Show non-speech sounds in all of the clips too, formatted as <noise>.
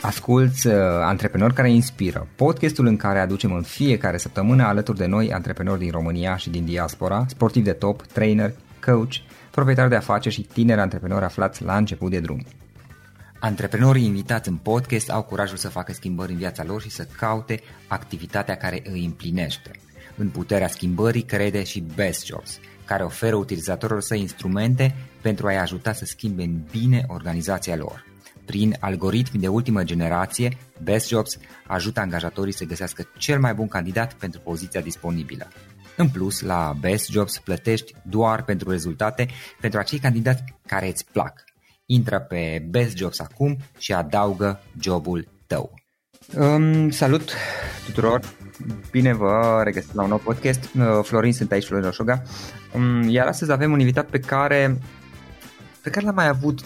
Asculți uh, Antreprenori care inspiră, podcastul în care aducem în fiecare săptămână alături de noi antreprenori din România și din diaspora, sportivi de top, trainer, coach, proprietari de afaceri și tineri antreprenori aflați la început de drum. Antreprenorii invitați în podcast au curajul să facă schimbări în viața lor și să caute activitatea care îi împlinește. În puterea schimbării crede și Best Jobs, care oferă utilizatorilor săi instrumente pentru a-i ajuta să schimbe în bine organizația lor. Prin algoritmi de ultimă generație, Best Jobs ajută angajatorii să găsească cel mai bun candidat pentru poziția disponibilă. În plus, la Best Jobs plătești doar pentru rezultate pentru acei candidați care îți plac. Intră pe Best Jobs acum și adaugă jobul tău. Um, salut tuturor! Bine vă regăsesc la un nou podcast. Uh, Florin sunt aici, Florin Roșoga. Um, iar astăzi avem un invitat pe care pe care l-am mai avut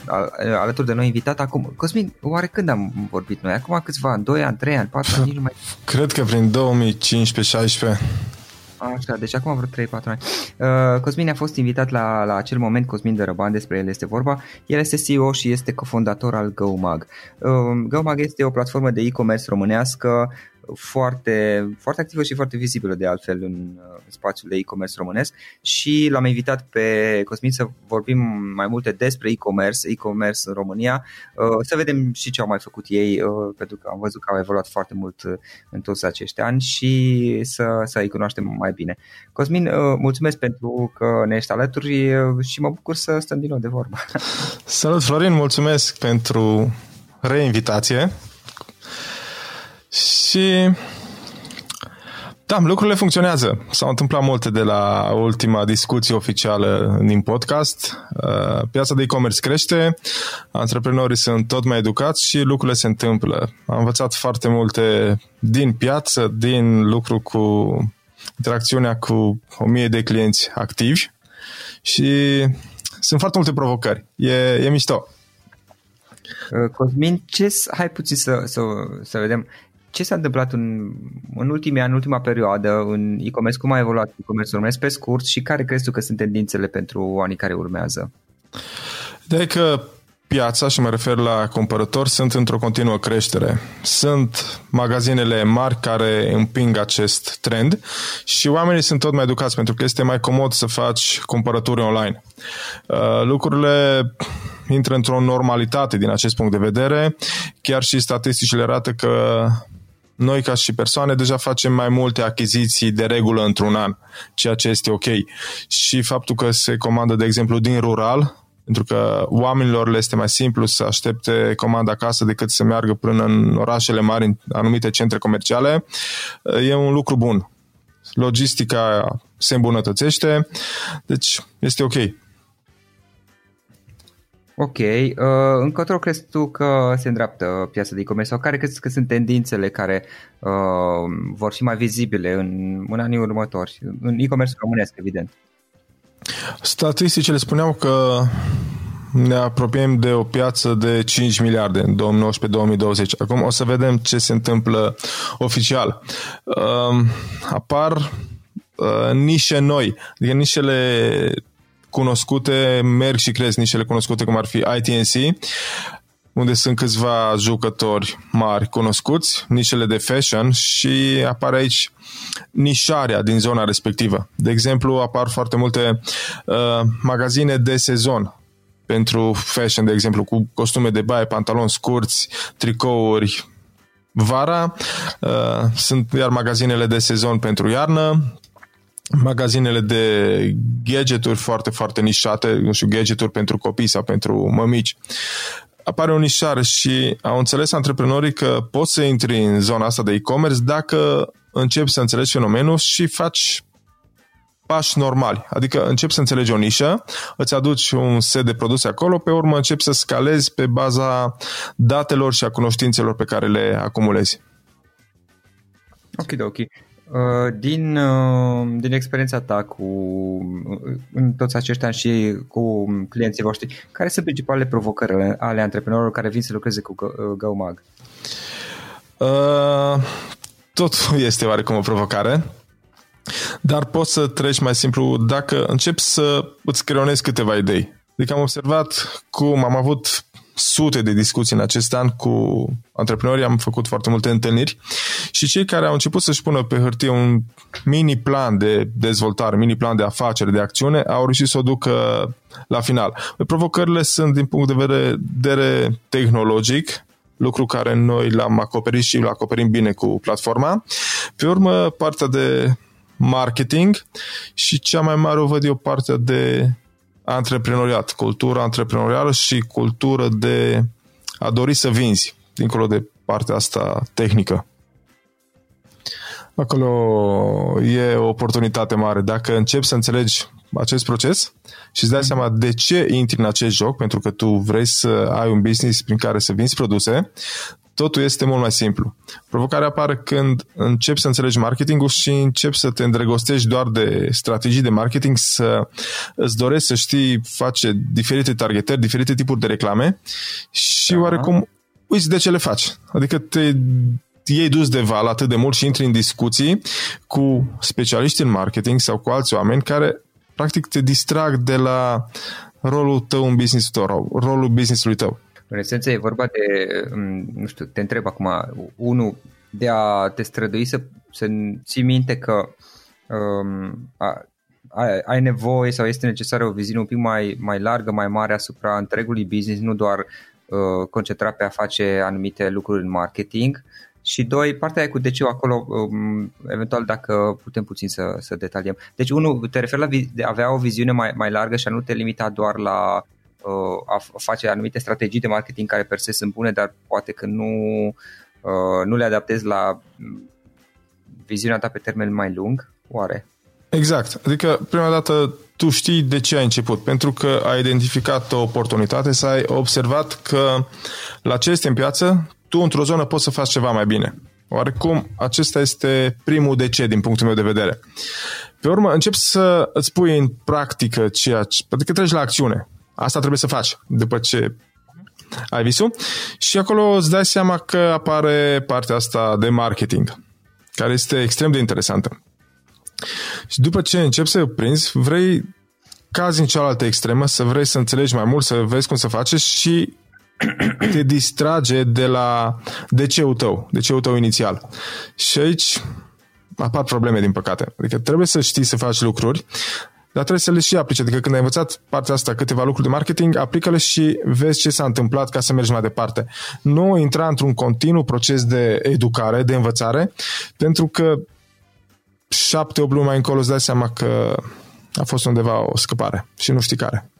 alături de noi invitat acum. Cosmin, oare când am vorbit noi? Acum câțiva ani? 2 ani, 3 ani, 4 ani? Nici nu mai... <laughs> Cred că prin 2015-16. Așa, deci acum vreo 3-4 ani. Uh, Cosmin a fost invitat la, la acel moment, Cosmin de Răban, despre el este vorba. El este CEO și este cofondator al GoMag. Uh, GoMag este o platformă de e-commerce românească foarte, foarte activă și foarte vizibilă de altfel în, în spațiul de e-commerce românesc și l-am invitat pe Cosmin să vorbim mai multe despre e-commerce, e-commerce în România, uh, să vedem și ce au mai făcut ei, uh, pentru că am văzut că au evoluat foarte mult uh, în toți acești ani și să, să îi cunoaștem mai bine. Cosmin, mulțumesc pentru că ne ești alături și mă bucur să stăm din nou de vorbă. Salut Florin, mulțumesc pentru reinvitație și da, lucrurile funcționează. S-au întâmplat multe de la ultima discuție oficială din podcast. Uh, piața de e-commerce crește, antreprenorii sunt tot mai educați și lucrurile se întâmplă. Am învățat foarte multe din piață, din lucru cu interacțiunea cu o mie de clienți activi și sunt foarte multe provocări. E, e mișto. Uh, Cosmin, ce, hai puțin să, să, să vedem ce s-a întâmplat în, în ultimii ani, în ultima perioadă, în e-commerce, cum a evoluat e-commerce urmez pe scurt și care crezi tu că sunt tendințele pentru anii care urmează? De că piața, și mă refer la cumpărători, sunt într-o continuă creștere. Sunt magazinele mari care împing acest trend și oamenii sunt tot mai educați pentru că este mai comod să faci cumpărături online. Uh, lucrurile intră într-o normalitate din acest punct de vedere. Chiar și statisticile arată că noi ca și persoane deja facem mai multe achiziții de regulă într-un an, ceea ce este ok. Și faptul că se comandă, de exemplu, din rural, pentru că oamenilor le este mai simplu să aștepte comanda acasă decât să meargă până în orașele mari, în anumite centre comerciale, e un lucru bun. Logistica se îmbunătățește, deci este ok. Ok, uh, încotro crezi tu că se îndreaptă piața de e-commerce sau care crezi că sunt tendințele care uh, vor fi mai vizibile în, în anii următori, în e-commerce românesc, evident? Statisticile spuneau că ne apropiem de o piață de 5 miliarde în 2019-2020. Acum o să vedem ce se întâmplă oficial. Uh, apar uh, nișe noi, adică nișele cunoscute merg și cresc nișele cunoscute cum ar fi ITNC, unde sunt câțiva jucători mari cunoscuți, nișele de fashion și apare aici nișarea din zona respectivă. De exemplu, apar foarte multe uh, magazine de sezon pentru fashion, de exemplu, cu costume de baie, pantaloni scurți, tricouri, vara. Uh, sunt iar magazinele de sezon pentru iarnă, magazinele de gadgeturi foarte, foarte nișate, nu știu, gadgeturi pentru copii sau pentru mămici. Apare o nișare și au înțeles antreprenorii că poți să intri în zona asta de e-commerce dacă începi să înțelegi fenomenul și faci pași normali. Adică începi să înțelegi o nișă, îți aduci un set de produse acolo, pe urmă începi să scalezi pe baza datelor și a cunoștințelor pe care le acumulezi. Ok, ok. Uh, din, uh, din experiența ta cu în toți acești ani și cu clienții voștri, care sunt principalele provocări ale antreprenorilor care vin să lucreze cu GoMag? Uh, tot <laughs> este oarecum o provocare, dar poți să treci mai simplu dacă începi să îți creionezi câteva idei. Adică am observat cum am avut sute de discuții în acest an cu antreprenorii, am făcut foarte multe întâlniri și cei care au început să-și pună pe hârtie un mini plan de dezvoltare, mini plan de afacere, de acțiune, au reușit să o ducă la final. Provocările sunt din punct de vedere tehnologic, lucru care noi l-am acoperit și l acoperim bine cu platforma. Pe urmă, partea de marketing și cea mai mare o văd eu partea de antreprenoriat, cultură antreprenorială și cultură de a dori să vinzi, dincolo de partea asta tehnică. Acolo e o oportunitate mare. Dacă începi să înțelegi acest proces și îți dai seama de ce intri în acest joc, pentru că tu vrei să ai un business prin care să vinzi produse, totul este mult mai simplu. Provocarea apare când începi să înțelegi marketingul și începi să te îndrăgostești doar de strategii de marketing, să îți dorești să știi face diferite targetări, diferite tipuri de reclame și da. oarecum uiți de ce le faci. Adică te iei dus de val atât de mult și intri în discuții cu specialiști în marketing sau cu alți oameni care practic te distrag de la rolul tău în business tău, rolul business-ului tău. În esență e vorba de, mm, nu știu, te întreb acum, unul, de a te strădui să, să ții minte că um, a, ai, ai nevoie sau este necesară o viziune un pic mai, mai largă, mai mare asupra întregului business, nu doar uh, concentrat pe a face anumite lucruri în marketing. Și doi, partea e cu deci acolo, um, eventual dacă putem puțin să, să detaliem. Deci unul, te referi la vi- de a avea o viziune mai, mai largă și a nu te limita doar la Uh, a face anumite strategii de marketing care per se sunt bune, dar poate că nu, uh, nu le adaptezi la mm, viziunea ta pe termen mai lung, oare? Exact. Adică, prima dată, tu știi de ce ai început. Pentru că ai identificat o oportunitate, să ai observat că la ce este în piață, tu într-o zonă poți să faci ceva mai bine. Oarecum, acesta este primul de ce din punctul meu de vedere. Pe urmă, începi să îți pui în practică ceea ce... Adică treci la acțiune. Asta trebuie să faci după ce ai visul și acolo îți dai seama că apare partea asta de marketing, care este extrem de interesantă. Și după ce începi să prinzi, vrei cazi în cealaltă extremă, să vrei să înțelegi mai mult, să vezi cum să faci și <clears throat> te distrage de la de ce tău, de ce tău inițial. Și aici apar probleme, din păcate. Adică trebuie să știi să faci lucruri, dar trebuie să le și aplici. Adică când ai învățat partea asta, câteva lucruri de marketing, aplică-le și vezi ce s-a întâmplat ca să mergi mai departe. Nu intra într-un continuu proces de educare, de învățare, pentru că șapte, opt luni mai încolo îți dai seama că a fost undeva o scăpare și nu știi care.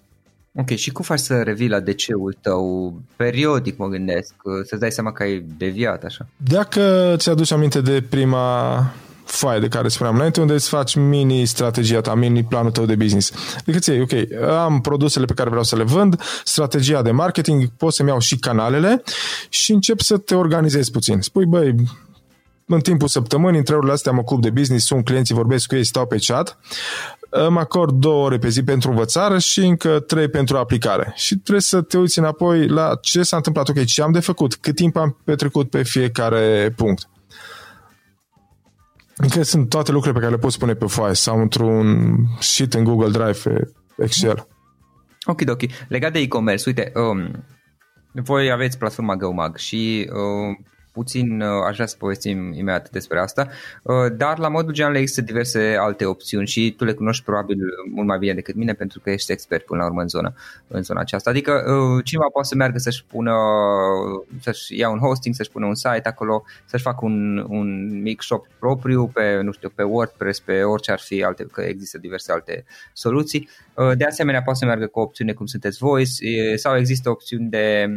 Ok, și cum faci să revii la DC-ul tău periodic, mă gândesc, să-ți dai seama că ai deviat așa? Dacă ți-aduci aminte de prima foaie de care spuneam înainte, unde îți faci mini-strategia ta, mini-planul tău de business. Adică ți ok, am produsele pe care vreau să le vând, strategia de marketing, pot să-mi iau și canalele și încep să te organizezi puțin. Spui, băi, în timpul săptămânii, între orele astea mă ocup de business, sunt clienții, vorbesc cu ei, stau pe chat, îmi acord două ore pe zi pentru învățare și încă trei pentru aplicare. Și trebuie să te uiți înapoi la ce s-a întâmplat, ok, ce am de făcut, cât timp am petrecut pe fiecare punct. Încă sunt toate lucrurile pe care le poți pune pe foaie sau într-un sheet în Google Drive, pe Excel. Ok, ok. Legat de e-commerce, uite, um, voi aveți platforma GoMag și uh, puțin uh, aș vrea să povestim imediat despre asta, uh, dar la modul general există diverse alte opțiuni și tu le cunoști probabil mult mai bine decât mine pentru că ești expert până la urmă în zona, în zona aceasta. Adică uh, cineva poate să meargă să-și pună, să-și ia un hosting, să-și pună un site acolo, să-și facă un, un mic shop propriu pe, nu știu, pe WordPress, pe orice ar fi alte, că există diverse alte soluții. De asemenea, poate să meargă cu opțiune cum sunteți voi sau există opțiuni de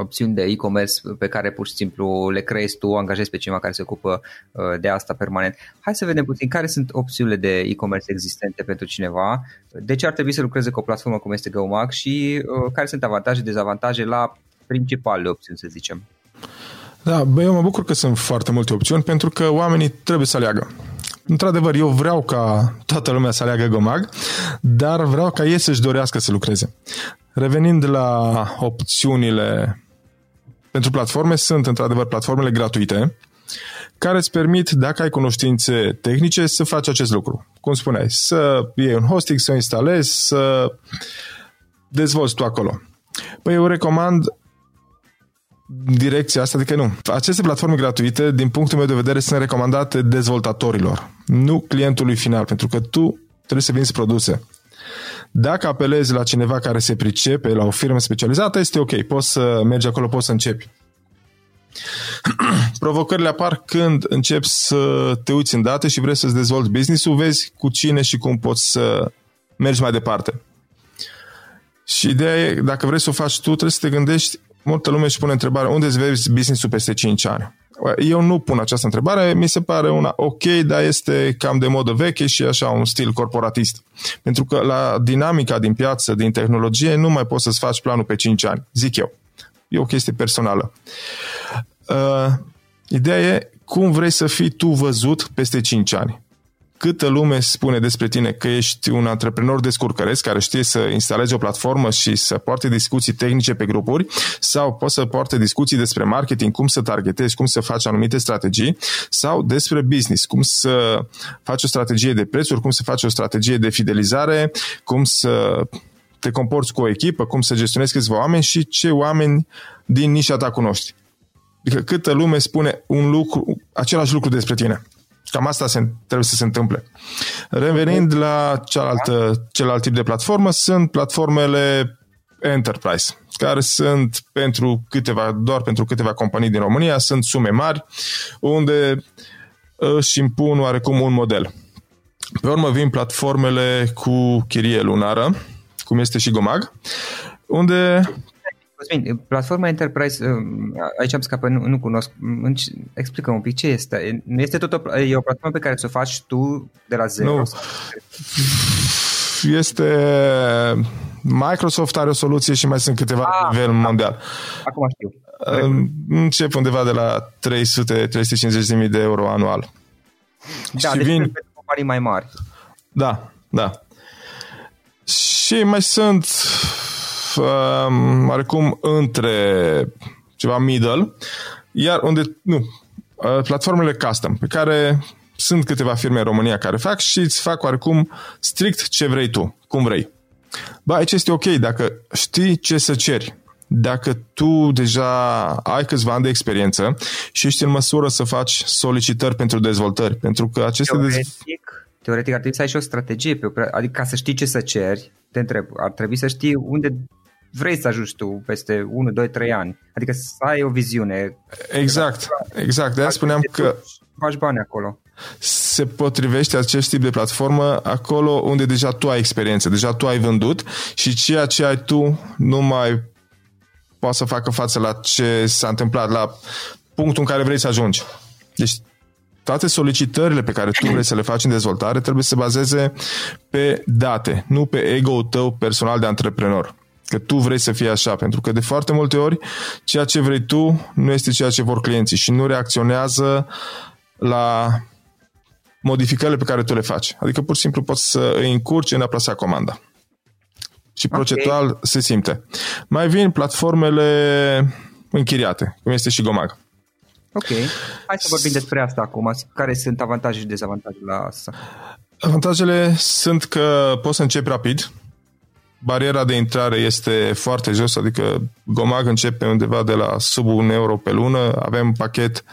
opțiuni de e-commerce pe care pur și simplu le creezi tu, angajezi pe cineva care se ocupă uh, de asta permanent. Hai să vedem puțin care sunt opțiunile de e-commerce existente pentru cineva, de ce ar trebui să lucreze cu o platformă cum este GoMag și uh, care sunt avantaje, dezavantaje la principalele opțiuni, să zicem. Da, bă, eu mă bucur că sunt foarte multe opțiuni pentru că oamenii trebuie să aleagă. Într-adevăr, eu vreau ca toată lumea să aleagă Gomag, dar vreau ca ei să-și dorească să lucreze. Revenind la opțiunile pentru platforme, sunt într-adevăr platformele gratuite care îți permit, dacă ai cunoștințe tehnice, să faci acest lucru. Cum spuneai, să iei un hosting, să o instalezi, să dezvolți tu acolo. Păi eu recomand direcția asta, adică nu. Aceste platforme gratuite, din punctul meu de vedere, sunt recomandate dezvoltatorilor, nu clientului final, pentru că tu trebuie să vinzi produse. Dacă apelezi la cineva care se pricepe, la o firmă specializată, este ok, poți să mergi acolo, poți să începi. <clears throat> Provocările apar când începi să te uiți în date și vrei să-ți dezvolți business-ul, vezi cu cine și cum poți să mergi mai departe. Și ideea e, dacă vrei să o faci tu, trebuie să te gândești, multă lume își pune întrebarea, unde îți vezi business-ul peste 5 ani? Eu nu pun această întrebare, mi se pare una ok, dar este cam de modă veche și așa un stil corporatist. Pentru că la dinamica din piață, din tehnologie, nu mai poți să-ți faci planul pe 5 ani, zic eu. E o chestie personală. Uh, ideea e cum vrei să fii tu văzut peste 5 ani câtă lume spune despre tine că ești un antreprenor descurcăresc care știe să instaleze o platformă și să poarte discuții tehnice pe grupuri sau poți să poarte discuții despre marketing, cum să targetezi, cum să faci anumite strategii sau despre business, cum să faci o strategie de prețuri, cum să faci o strategie de fidelizare, cum să te comporți cu o echipă, cum să gestionezi câțiva oameni și ce oameni din nișa ta cunoști. Adică câtă lume spune un lucru, același lucru despre tine. Cam asta se, trebuie să se întâmple. Revenind la cealaltă, celălalt tip de platformă, sunt platformele enterprise, care sunt pentru câteva, doar pentru câteva companii din România, sunt sume mari, unde își impun oarecum un model. Pe urmă vin platformele cu chirie lunară, cum este și Gomag, unde Cosmin, platforma Enterprise, uh, aici am scăpat, nu, nu cunosc. Explică un pic ce este. Nu este tot o, e o platformă pe care ți-o faci tu de la zero? Nu. Este Microsoft are o soluție și mai sunt câteva ah, la nivel mondial. Acum știu. Încep undeva de la 300-350 de euro anual. Da, și deci vin... pentru companii mai mari. Da, da. Și mai sunt uh, oarecum între ceva middle, iar unde, nu, uh, platformele custom, pe care sunt câteva firme în România care fac și îți fac oarecum strict ce vrei tu, cum vrei. Ba, aici este ok dacă știi ce să ceri. Dacă tu deja ai câțiva ani de experiență și ești în măsură să faci solicitări pentru dezvoltări, pentru că aceste teoretic, dez... teoretic ar trebui să ai și o strategie, pe, adică ca să știi ce să ceri, te întreb, ar trebui să știi unde vrei să ajungi tu peste 1, 2, 3 ani. Adică să ai o viziune. Exact, exact. De-aia spuneam că faci bani acolo. Se potrivește acest tip de platformă acolo unde deja tu ai experiență, deja tu ai vândut și ceea ce ai tu nu mai poate să facă față la ce s-a întâmplat, la punctul în care vrei să ajungi. Deci toate solicitările pe care tu vrei să le faci în dezvoltare trebuie să se bazeze pe date, nu pe ego-ul tău personal de antreprenor că tu vrei să fii așa, pentru că de foarte multe ori ceea ce vrei tu nu este ceea ce vor clienții și nu reacționează la modificările pe care tu le faci. Adică pur și simplu poți să îi încurci în a plasa comanda. Și okay. procentual se simte. Mai vin platformele închiriate, cum este și Gomag. Ok. Hai să vorbim despre asta acum. Care sunt avantajele și dezavantajele la asta? Avantajele sunt că poți să începi rapid, bariera de intrare este foarte jos, adică Gomag începe undeva de la sub un euro pe lună, avem pachet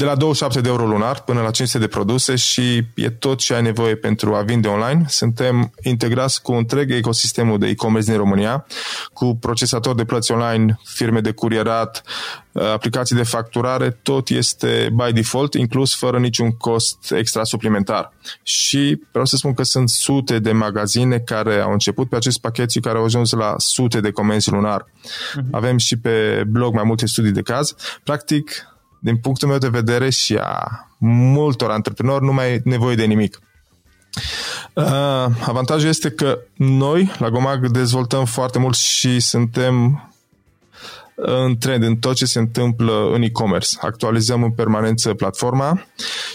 de la 27 de euro lunar până la 500 de produse și e tot ce ai nevoie pentru a vinde online. Suntem integrați cu întreg ecosistemul de e-commerce din România, cu procesatori de plăți online, firme de curierat, aplicații de facturare, tot este by default, inclus fără niciun cost extra suplimentar. Și vreau să spun că sunt sute de magazine care au început pe acest pachet și care au ajuns la sute de comenzi lunar. Uh-huh. Avem și pe blog mai multe studii de caz. Practic, din punctul meu de vedere și a multor antreprenori, nu mai e nevoie de nimic. Uh, avantajul este că noi, la Gomag, dezvoltăm foarte mult și suntem în trend în tot ce se întâmplă în e-commerce. Actualizăm în permanență platforma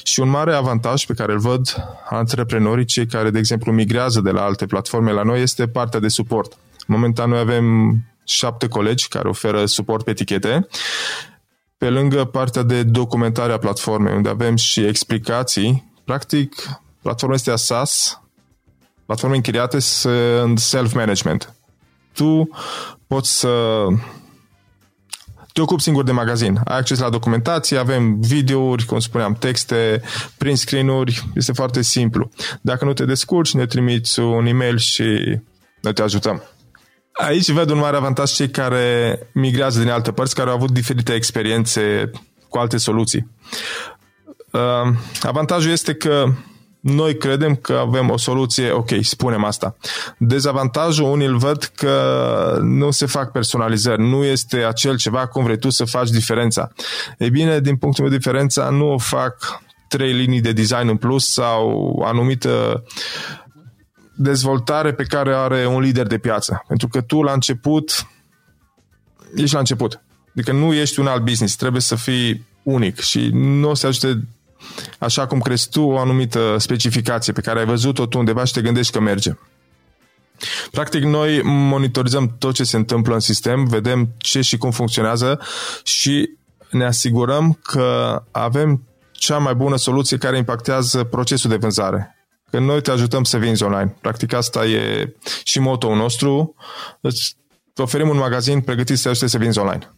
și un mare avantaj pe care îl văd antreprenorii, cei care, de exemplu, migrează de la alte platforme la noi, este partea de suport. Momentan noi avem șapte colegi care oferă suport pe etichete pe lângă partea de documentare a platformei, unde avem și explicații, practic, platforma este SaaS, platforme închiriate sunt self-management. Tu poți să te ocupi singur de magazin. Ai acces la documentație, avem videouri, cum spuneam, texte, print screen-uri, este foarte simplu. Dacă nu te descurci, ne trimiți un e-mail și noi te ajutăm. Aici văd un mare avantaj cei care migrează din alte părți, care au avut diferite experiențe cu alte soluții. Uh, avantajul este că noi credem că avem o soluție, ok, spunem asta. Dezavantajul, unii îl văd că nu se fac personalizări, nu este acel ceva cum vrei tu să faci diferența. Ei bine, din punctul meu diferența nu o fac trei linii de design în plus sau anumită dezvoltare pe care are un lider de piață. Pentru că tu la început ești la început. Adică nu ești un alt business, trebuie să fii unic și nu o să ajute așa cum crezi tu o anumită specificație pe care ai văzut-o tu undeva și te gândești că merge. Practic, noi monitorizăm tot ce se întâmplă în sistem, vedem ce și cum funcționează și ne asigurăm că avem cea mai bună soluție care impactează procesul de vânzare. Că noi te ajutăm să vinzi online. Practic asta e și motoul nostru. Îți oferim un magazin pregătit să ajute să vinzi online.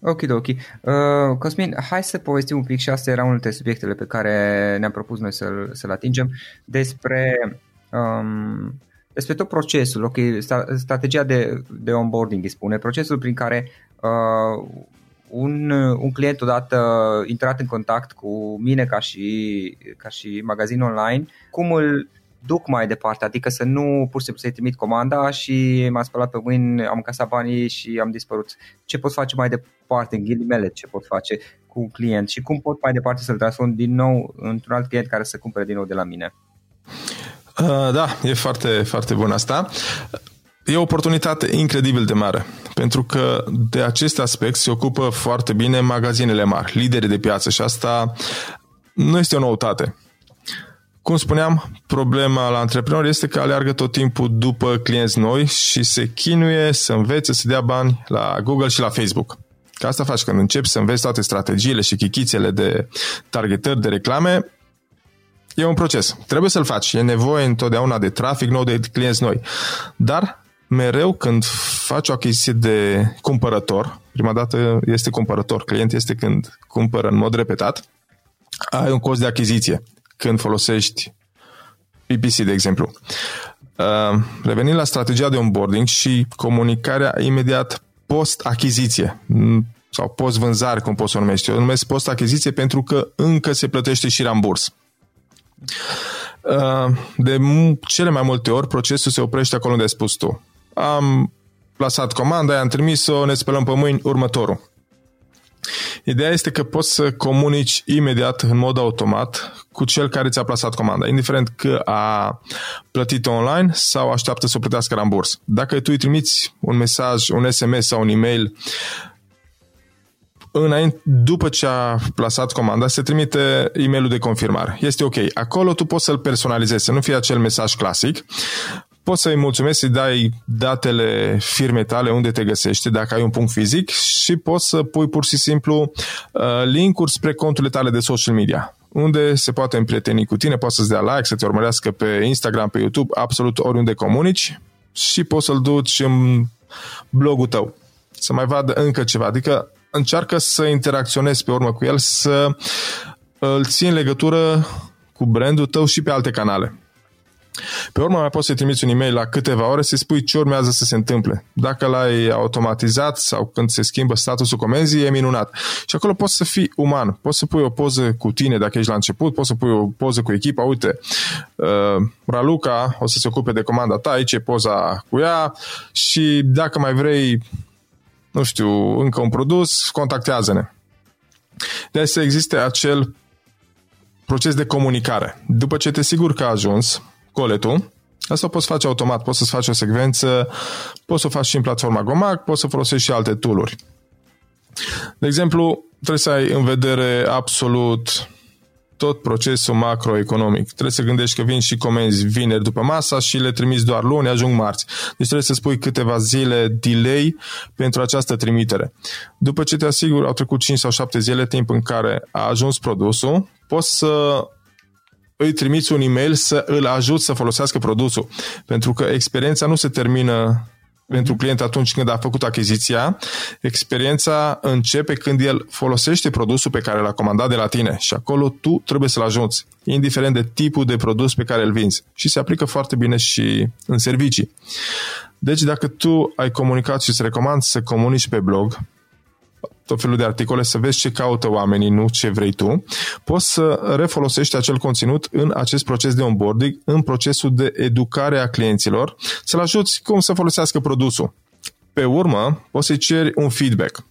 Ok, ok. Uh, Cosmin, hai să povestim un pic și asta era unul dintre subiectele pe care ne-am propus noi să-l, să-l atingem despre um, despre tot procesul, ok, strategia de, de onboarding îi spune, procesul prin care uh, un, un client odată intrat în contact cu mine ca și, ca și magazin online, cum îl duc mai departe, adică să nu pur și simplu să-i trimit comanda și m-am spălat pe mâini, am încasat banii și am dispărut. Ce pot face mai departe, în ghilimele, ce pot face cu un client și cum pot mai departe să-l transform din nou într-un alt client care să cumpere din nou de la mine? Uh, da, e foarte, foarte bun asta. E o oportunitate incredibil de mare, pentru că de acest aspect se ocupă foarte bine magazinele mari, lideri de piață și asta nu este o noutate. Cum spuneam, problema la antreprenori este că aleargă tot timpul după clienți noi și se chinuie să învețe să dea bani la Google și la Facebook. Ca asta faci când începi să înveți toate strategiile și chichițele de targetări, de reclame, e un proces. Trebuie să-l faci. E nevoie întotdeauna de trafic nou, de clienți noi. Dar mereu când faci o achiziție de cumpărător, prima dată este cumpărător, client este când cumpără în mod repetat, ai un cost de achiziție când folosești PPC, de exemplu. Uh, revenind la strategia de onboarding și comunicarea imediat post-achiziție sau post-vânzare, cum poți să o numești. Eu numesc post-achiziție pentru că încă se plătește și ramburs. Uh, de cele mai multe ori, procesul se oprește acolo unde ai spus tu. Am plasat comanda, am trimis-o, ne spălăm pe mâini, următorul. Ideea este că poți să comunici imediat, în mod automat, cu cel care ți-a plasat comanda, indiferent că a plătit online sau așteaptă să o plătească ramburs. Dacă tu îi trimiți un mesaj, un SMS sau un e-mail înainte, după ce a plasat comanda, se trimite e mail de confirmare. Este ok. Acolo tu poți să-l personalizezi, să nu fie acel mesaj clasic poți să-i mulțumesc, să-i dai datele firmei tale unde te găsește, dacă ai un punct fizic și poți să pui pur și simplu uh, linkuri spre conturile tale de social media unde se poate împrieteni cu tine, poți să-ți dea like, să te urmărească pe Instagram, pe YouTube, absolut oriunde comunici și poți să-l duci în blogul tău să mai vadă încă ceva. Adică încearcă să interacționezi pe urmă cu el, să îl ții în legătură cu brandul tău și pe alte canale. Pe urmă mai poți să trimiți un e-mail la câteva ore să spui ce urmează să se întâmple. Dacă l-ai automatizat sau când se schimbă statusul comenzii, e minunat. Și acolo poți să fii uman. Poți să pui o poză cu tine dacă ești la început, poți să pui o poză cu echipa. Uite, uh, Raluca o să se ocupe de comanda ta, aici e poza cu ea și dacă mai vrei, nu știu, încă un produs, contactează-ne. Deci să existe acel proces de comunicare. După ce te sigur că a ajuns, coletul. Asta o poți face automat, poți să-ți faci o secvență, poți să o faci și în platforma Gomac, poți să folosești și alte tooluri. De exemplu, trebuie să ai în vedere absolut tot procesul macroeconomic. Trebuie să gândești că vin și comenzi vineri după masa și le trimiți doar luni, ajung marți. Deci trebuie să spui câteva zile delay pentru această trimitere. După ce te asiguri, au trecut 5 sau 7 zile, timp în care a ajuns produsul, poți să îi trimiți un e-mail să îl ajut să folosească produsul. Pentru că experiența nu se termină pentru client atunci când a făcut achiziția, experiența începe când el folosește produsul pe care l-a comandat de la tine și acolo tu trebuie să-l ajuți, indiferent de tipul de produs pe care îl vinzi. Și se aplică foarte bine și în servicii. Deci dacă tu ai comunicat și îți recomand să comunici pe blog, tot felul de articole, să vezi ce caută oamenii, nu ce vrei tu, poți să refolosești acel conținut în acest proces de onboarding, în procesul de educare a clienților, să-l ajuți cum să folosească produsul. Pe urmă, poți să-i ceri un feedback.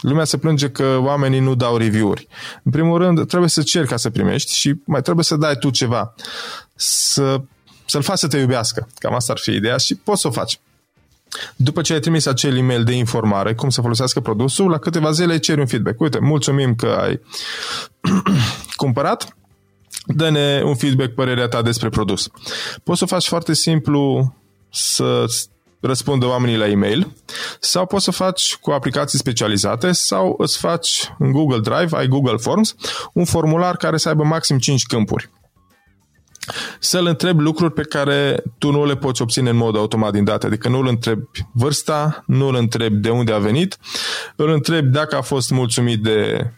Lumea se plânge că oamenii nu dau review-uri. În primul rând, trebuie să ceri ca să primești și mai trebuie să dai tu ceva. Să, să-l faci să te iubească. Cam asta ar fi ideea și poți să o faci. După ce ai trimis acel e-mail de informare cum să folosească produsul, la câteva zile ceri un feedback. Uite, mulțumim că ai <clears throat> cumpărat, dă-ne un feedback, părerea ta despre produs. Poți să o faci foarte simplu să răspundă oamenii la e-mail sau poți să faci cu aplicații specializate sau îți faci în Google Drive, ai Google Forms, un formular care să aibă maxim 5 câmpuri să-l întrebi lucruri pe care tu nu le poți obține în mod automat din date. Adică nu îl întrebi vârsta, nu îl întrebi de unde a venit, îl întrebi dacă a fost mulțumit de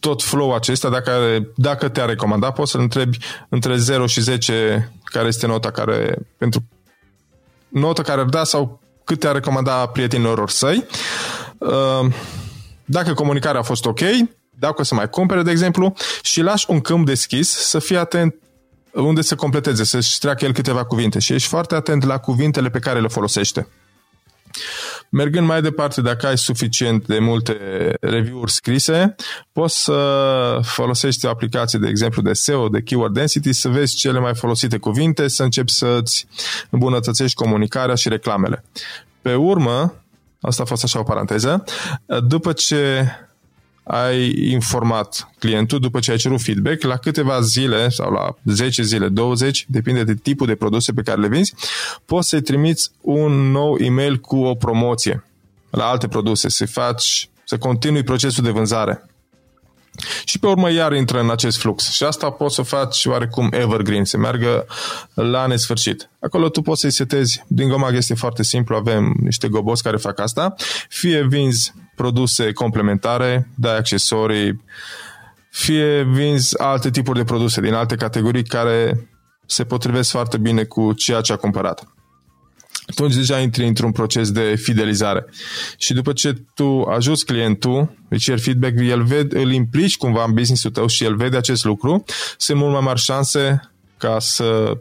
tot flow acesta, dacă, dacă te-a recomandat, poți să-l întrebi între 0 și 10 care este nota care, pentru nota care ar da sau cât te-a recomandat prietenilor săi. Uh, dacă comunicarea a fost ok, dacă o să mai cumpere, de exemplu, și lași un câmp deschis să fie atent unde să completeze, să-și treacă el câteva cuvinte și ești foarte atent la cuvintele pe care le folosește. Mergând mai departe, dacă ai suficient de multe review-uri scrise, poți să folosești o aplicație, de exemplu, de SEO, de Keyword Density, să vezi cele mai folosite cuvinte, să începi să-ți îmbunătățești comunicarea și reclamele. Pe urmă, asta a fost așa o paranteză, după ce ai informat clientul după ce ai cerut feedback, la câteva zile sau la 10 zile, 20, depinde de tipul de produse pe care le vinzi, poți să-i trimiți un nou e-mail cu o promoție la alte produse, să faci, să continui procesul de vânzare. Și pe urmă iar intră în acest flux. Și asta poți să faci oarecum evergreen, să meargă la nesfârșit. Acolo tu poți să-i setezi. Din Gomag este foarte simplu, avem niște goboți care fac asta. Fie vinzi produse complementare, dai accesorii, fie vinzi alte tipuri de produse din alte categorii care se potrivesc foarte bine cu ceea ce a cumpărat atunci deja intri într-un proces de fidelizare. Și după ce tu ajuți clientul, îi ceri feedback, el vede, îl implici cumva în business-ul tău și el vede acest lucru, sunt mult mai mari șanse ca să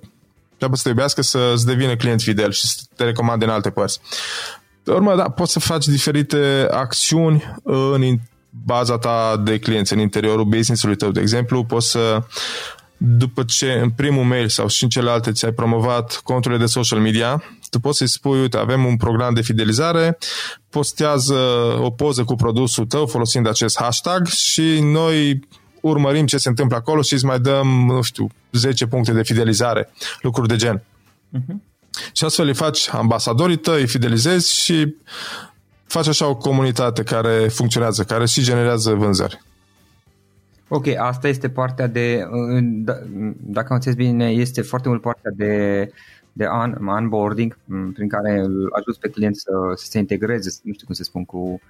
trebuie să te iubească, să-ți devină client fidel și să te recomande în alte părți. Pe urmă, da, poți să faci diferite acțiuni în baza ta de clienți, în interiorul business-ului tău. De exemplu, poți să după ce în primul mail sau și în celelalte ți-ai promovat conturile de social media, tu poți să-i spui, uite, avem un program de fidelizare, postează o poză cu produsul tău folosind acest hashtag și noi urmărim ce se întâmplă acolo și îți mai dăm, nu știu, 10 puncte de fidelizare, lucruri de gen. Uh-huh. Și astfel îi faci ambasadorii tăi, îi fidelizezi și faci așa o comunitate care funcționează, care și generează vânzări. Ok, asta este partea de, da, dacă am înțeles bine, este foarte mult partea de de un, onboarding prin care îl ajuți pe client să, să se integreze, nu știu cum se spun, cu...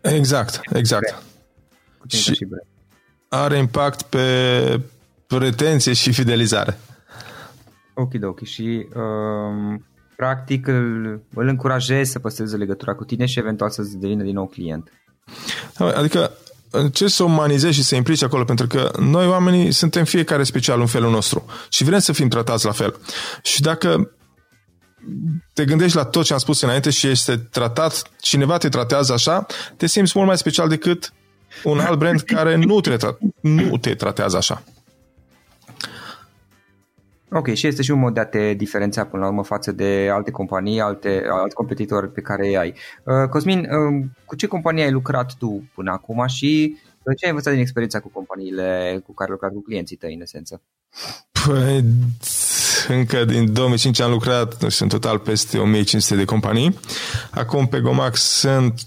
Exact, exact. Cu și, și are impact pe retenție și fidelizare. Ok, ok. Și um, practic îl, îl încurajezi să păstreze legătura cu tine și eventual să devină din nou client. Adică încerci să umanizezi și să implici acolo, pentru că noi oamenii suntem fiecare special în felul nostru și vrem să fim tratați la fel. Și dacă te gândești la tot ce am spus înainte și este tratat, cineva te tratează așa, te simți mult mai special decât un alt brand care nu te, tra- nu te tratează așa. Ok, și este și un mod de a te diferenția până la urmă față de alte companii, alte, alți competitori pe care îi ai. Uh, Cosmin, uh, cu ce companie ai lucrat tu până acum și uh, ce ai învățat din experiența cu companiile cu care ai lucrat cu clienții tăi, în esență? Păi, încă din 2005 am lucrat, nu știu, în total peste 1500 de companii. Acum pe Gomax sunt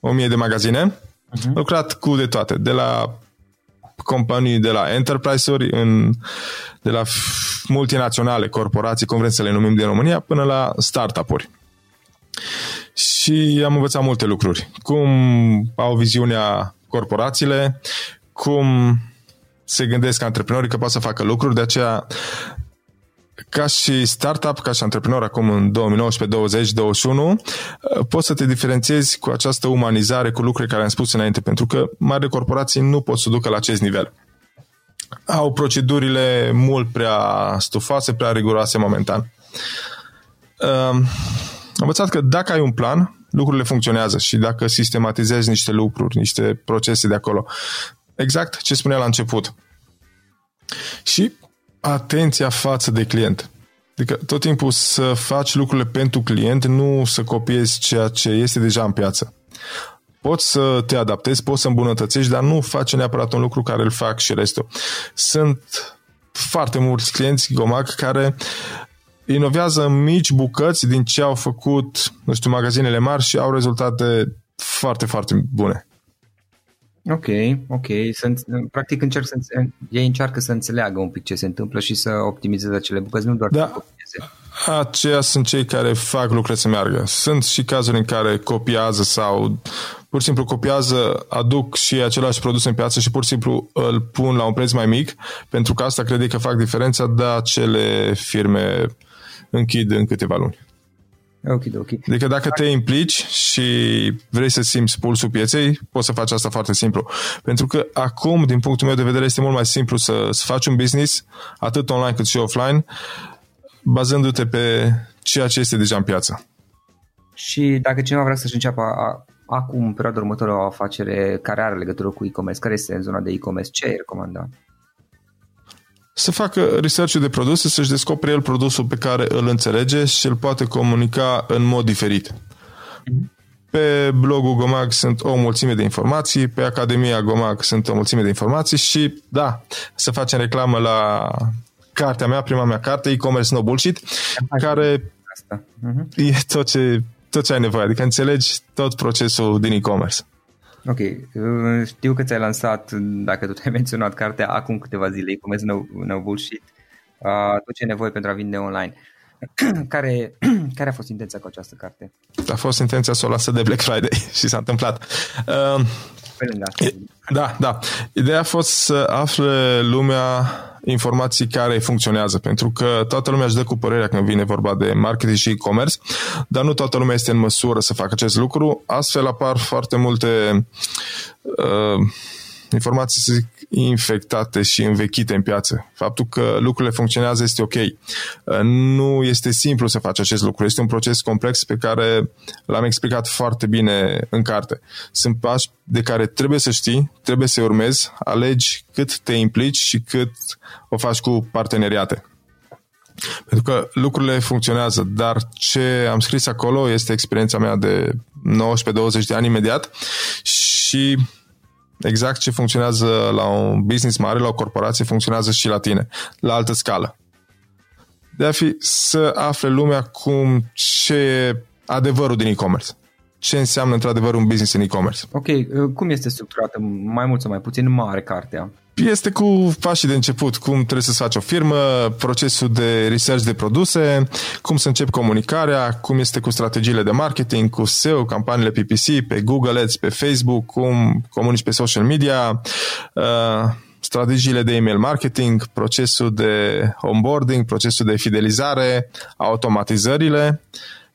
1000 de magazine. Uh-huh. Am lucrat cu de toate, de la companii de la enterprise-uri, în, de la multinaționale, corporații, cum vrem să le numim din România, până la startup-uri. Și am învățat multe lucruri. Cum au viziunea corporațiile, cum se gândesc antreprenorii că pot să facă lucruri, de aceea ca și startup, ca și antreprenor acum în 2019, 20, 21, poți să te diferențiezi cu această umanizare, cu lucruri care am spus înainte, pentru că mari corporații nu pot să ducă la acest nivel. Au procedurile mult prea stufoase, prea riguroase momentan. Am învățat că dacă ai un plan, lucrurile funcționează și dacă sistematizezi niște lucruri, niște procese de acolo, exact ce spunea la început. Și atenția față de client. Adică tot timpul să faci lucrurile pentru client, nu să copiezi ceea ce este deja în piață. Poți să te adaptezi, poți să îmbunătățești, dar nu faci neapărat un lucru care îl fac și restul. Sunt foarte mulți clienți Gomac care inovează mici bucăți din ce au făcut, nu știu, magazinele mari și au rezultate foarte, foarte bune. Ok, ok. Să, practic încerc să, ei încearcă să înțeleagă un pic ce se întâmplă și să optimizeze acele bucăți, nu doar da. să copieze. Aceia sunt cei care fac lucrurile să meargă. Sunt și cazuri în care copiază sau pur și simplu copiază, aduc și același produs în piață și pur și simplu îl pun la un preț mai mic, pentru că asta crede că fac diferența, dar acele firme închid în câteva luni. Ok, ok. Adică dacă te implici și vrei să simți pulsul pieței, poți să faci asta foarte simplu. Pentru că acum, din punctul meu de vedere, este mult mai simplu să, să faci un business, atât online cât și offline, bazându-te pe ceea ce este deja în piață. Și dacă cineva vrea să-și înceapă acum, în perioada următoare, o afacere care are legătură cu e-commerce, care este în zona de e-commerce, ce ai recomanda? Să facă research de produse, să-și descopere el produsul pe care îl înțelege și îl poate comunica în mod diferit. Pe blogul Gomag sunt o mulțime de informații, pe Academia Gomag sunt o mulțime de informații și, da, să facem reclamă la cartea mea, prima mea carte, e-commerce no bullshit, care Asta. Uh-huh. e tot ce, tot ce ai nevoie, adică înțelegi tot procesul din e-commerce. Ok, uh, știu că ți-ai lansat, dacă tu ai <laughs> menționat cartea, acum câteva zile, cum no, no bullshit, uh, tot ce e nevoie pentru a vinde online. <clears throat> care, <clears throat> care a fost intenția cu această carte? A fost intenția să o lasă de Black Friday <laughs> și s-a întâmplat. Uh, Pe lângă asta. Da, da. Ideea a fost să afle lumea informații care funcționează, pentru că toată lumea își dă cu părerea când vine vorba de marketing și e-commerce, dar nu toată lumea este în măsură să facă acest lucru, astfel apar foarte multe uh, informații, să zic, infectate și învechite în piață. Faptul că lucrurile funcționează este ok. Nu este simplu să faci acest lucru. Este un proces complex pe care l-am explicat foarte bine în carte. Sunt pași de care trebuie să știi, trebuie să urmezi, alegi cât te implici și cât o faci cu parteneriate. Pentru că lucrurile funcționează, dar ce am scris acolo este experiența mea de 19-20 de ani imediat și exact ce funcționează la un business mare, la o corporație, funcționează și la tine, la altă scală. De a fi să afle lumea cum ce e adevărul din e-commerce. Ce înseamnă într-adevăr un business în e-commerce. Ok, uh, cum este structurată mai mult sau mai puțin mare cartea? Este cu pașii de început, cum trebuie să faci o firmă, procesul de research de produse, cum să începi comunicarea, cum este cu strategiile de marketing, cu SEO, campaniile PPC, pe Google Ads, pe Facebook, cum comunici pe social media, uh, strategiile de email marketing, procesul de onboarding, procesul de fidelizare, automatizările,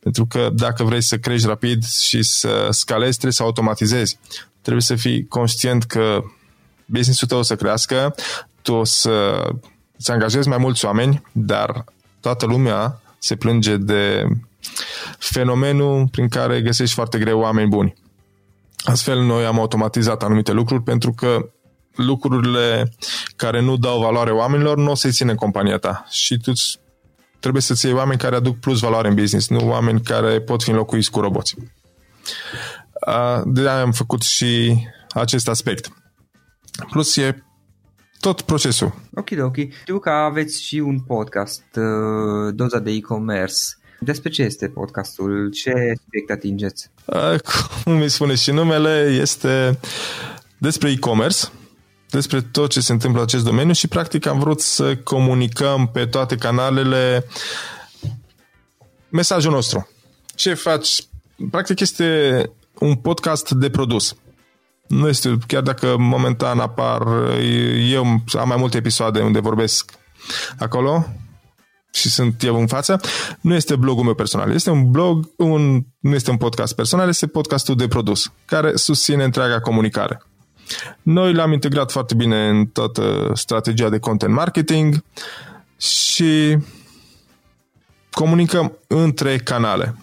pentru că dacă vrei să crești rapid și să scalezi, trebuie să automatizezi. Trebuie să fii conștient că business-ul tău o să crească, tu o să îți angajezi mai mulți oameni, dar toată lumea se plânge de fenomenul prin care găsești foarte greu oameni buni. Astfel, noi am automatizat anumite lucruri pentru că lucrurile care nu dau valoare oamenilor nu o să-i ține în compania ta și tu trebuie să-ți iei oameni care aduc plus valoare în business, nu oameni care pot fi înlocuiți cu roboți. De aia am făcut și acest aspect. Plus e tot procesul. Ok, ok. Știu că aveți și un podcast, uh, Doza de e-commerce. Despre ce este podcastul? Ce subiect atingeți? Uh, <laughs> cum îi spune și numele, este despre e-commerce, despre tot ce se întâmplă în acest domeniu și practic am vrut să comunicăm pe toate canalele mesajul nostru. Ce faci? Practic este un podcast de produs nu este, chiar dacă momentan apar, eu am mai multe episoade unde vorbesc acolo și sunt eu în față, nu este blogul meu personal, este un blog, un, nu este un podcast personal, este podcastul de produs, care susține întreaga comunicare. Noi l-am integrat foarte bine în toată strategia de content marketing și comunicăm între canale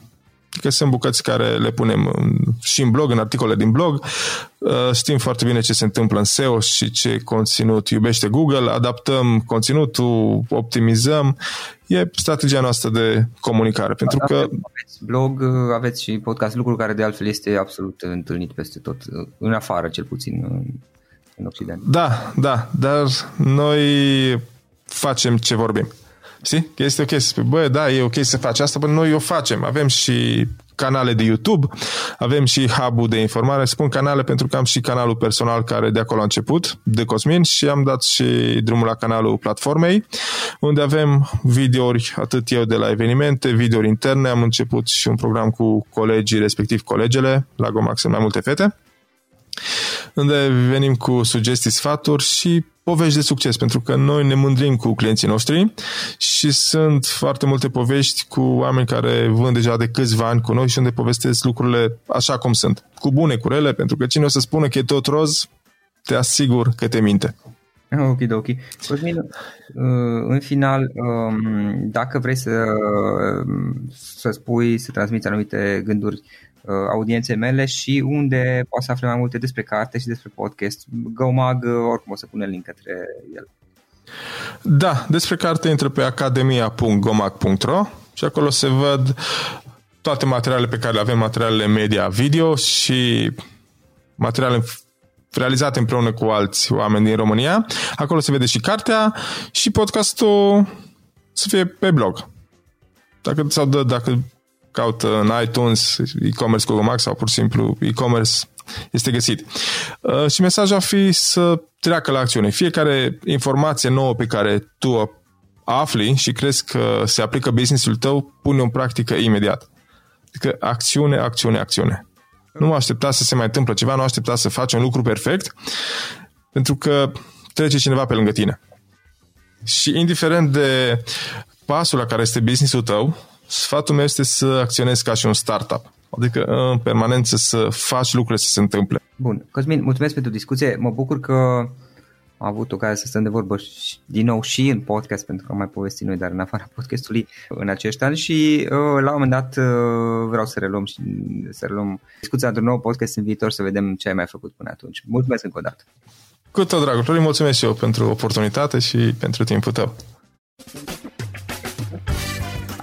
că sunt bucăți care le punem și în blog, în articole din blog. Uh, știm foarte bine ce se întâmplă în SEO și ce conținut iubește Google, adaptăm conținutul, optimizăm. E strategia noastră de comunicare, pentru că... Aveți blog, aveți și podcast, lucru care de altfel este absolut întâlnit peste tot, în afară cel puțin, în Occident. Da, da, dar noi facem ce vorbim. Știi? Că este ok să spui, bă, da, e ok să faci asta, până noi o facem. Avem și canale de YouTube, avem și hub de informare. Spun canale pentru că am și canalul personal care de acolo a început, de Cosmin, și am dat și drumul la canalul platformei, unde avem videouri, atât eu de la evenimente, videouri interne, am început și un program cu colegii, respectiv colegele, la Gomax sunt mai multe fete, unde venim cu sugestii, sfaturi și povești de succes, pentru că noi ne mândrim cu clienții noștri și sunt foarte multe povești cu oameni care vând deja de câțiva ani cu noi și unde povestesc lucrurile așa cum sunt, cu bune, cu rele, pentru că cine o să spună că e tot roz, te asigur că te minte. <laughs> Ok, ok. Cosmin, uh, în final, um, dacă vrei să, să spui, să transmiți anumite gânduri Uh, audienței mele și unde poți să afle mai multe despre carte și despre podcast. GoMag, uh, oricum o să pune link către el. Da, despre carte intră pe academia.gomag.ro și acolo se văd toate materialele pe care le avem, materialele media video și materiale realizate împreună cu alți oameni din România. Acolo se vede și cartea și podcastul să fie pe blog. Dacă, sau dă, dacă caută în iTunes e-commerce Google Max sau pur și simplu e-commerce este găsit. Uh, și mesajul ar fi să treacă la acțiune. Fiecare informație nouă pe care tu afli și crezi că se aplică business-ul tău, pune în practică imediat. Adică acțiune, acțiune, acțiune. Nu aștepta să se mai întâmplă ceva, nu aștepta să faci un lucru perfect, pentru că trece cineva pe lângă tine. Și indiferent de pasul la care este business-ul tău, sfatul meu este să acționezi ca și un startup. Adică în permanență să faci lucrurile să se întâmple. Bun. Cosmin, mulțumesc pentru discuție. Mă bucur că am avut ocazia să stăm de vorbă și, din nou și în podcast, pentru că am mai povestit noi, dar în afara podcastului în acești ani și uh, la un moment dat uh, vreau să reluăm și să reluăm discuția într-un nou podcast în viitor să vedem ce ai mai făcut până atunci. Mulțumesc încă o dată. Cu tot dragul. Florin, mulțumesc și eu pentru oportunitate și pentru timpul tău.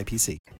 IPC.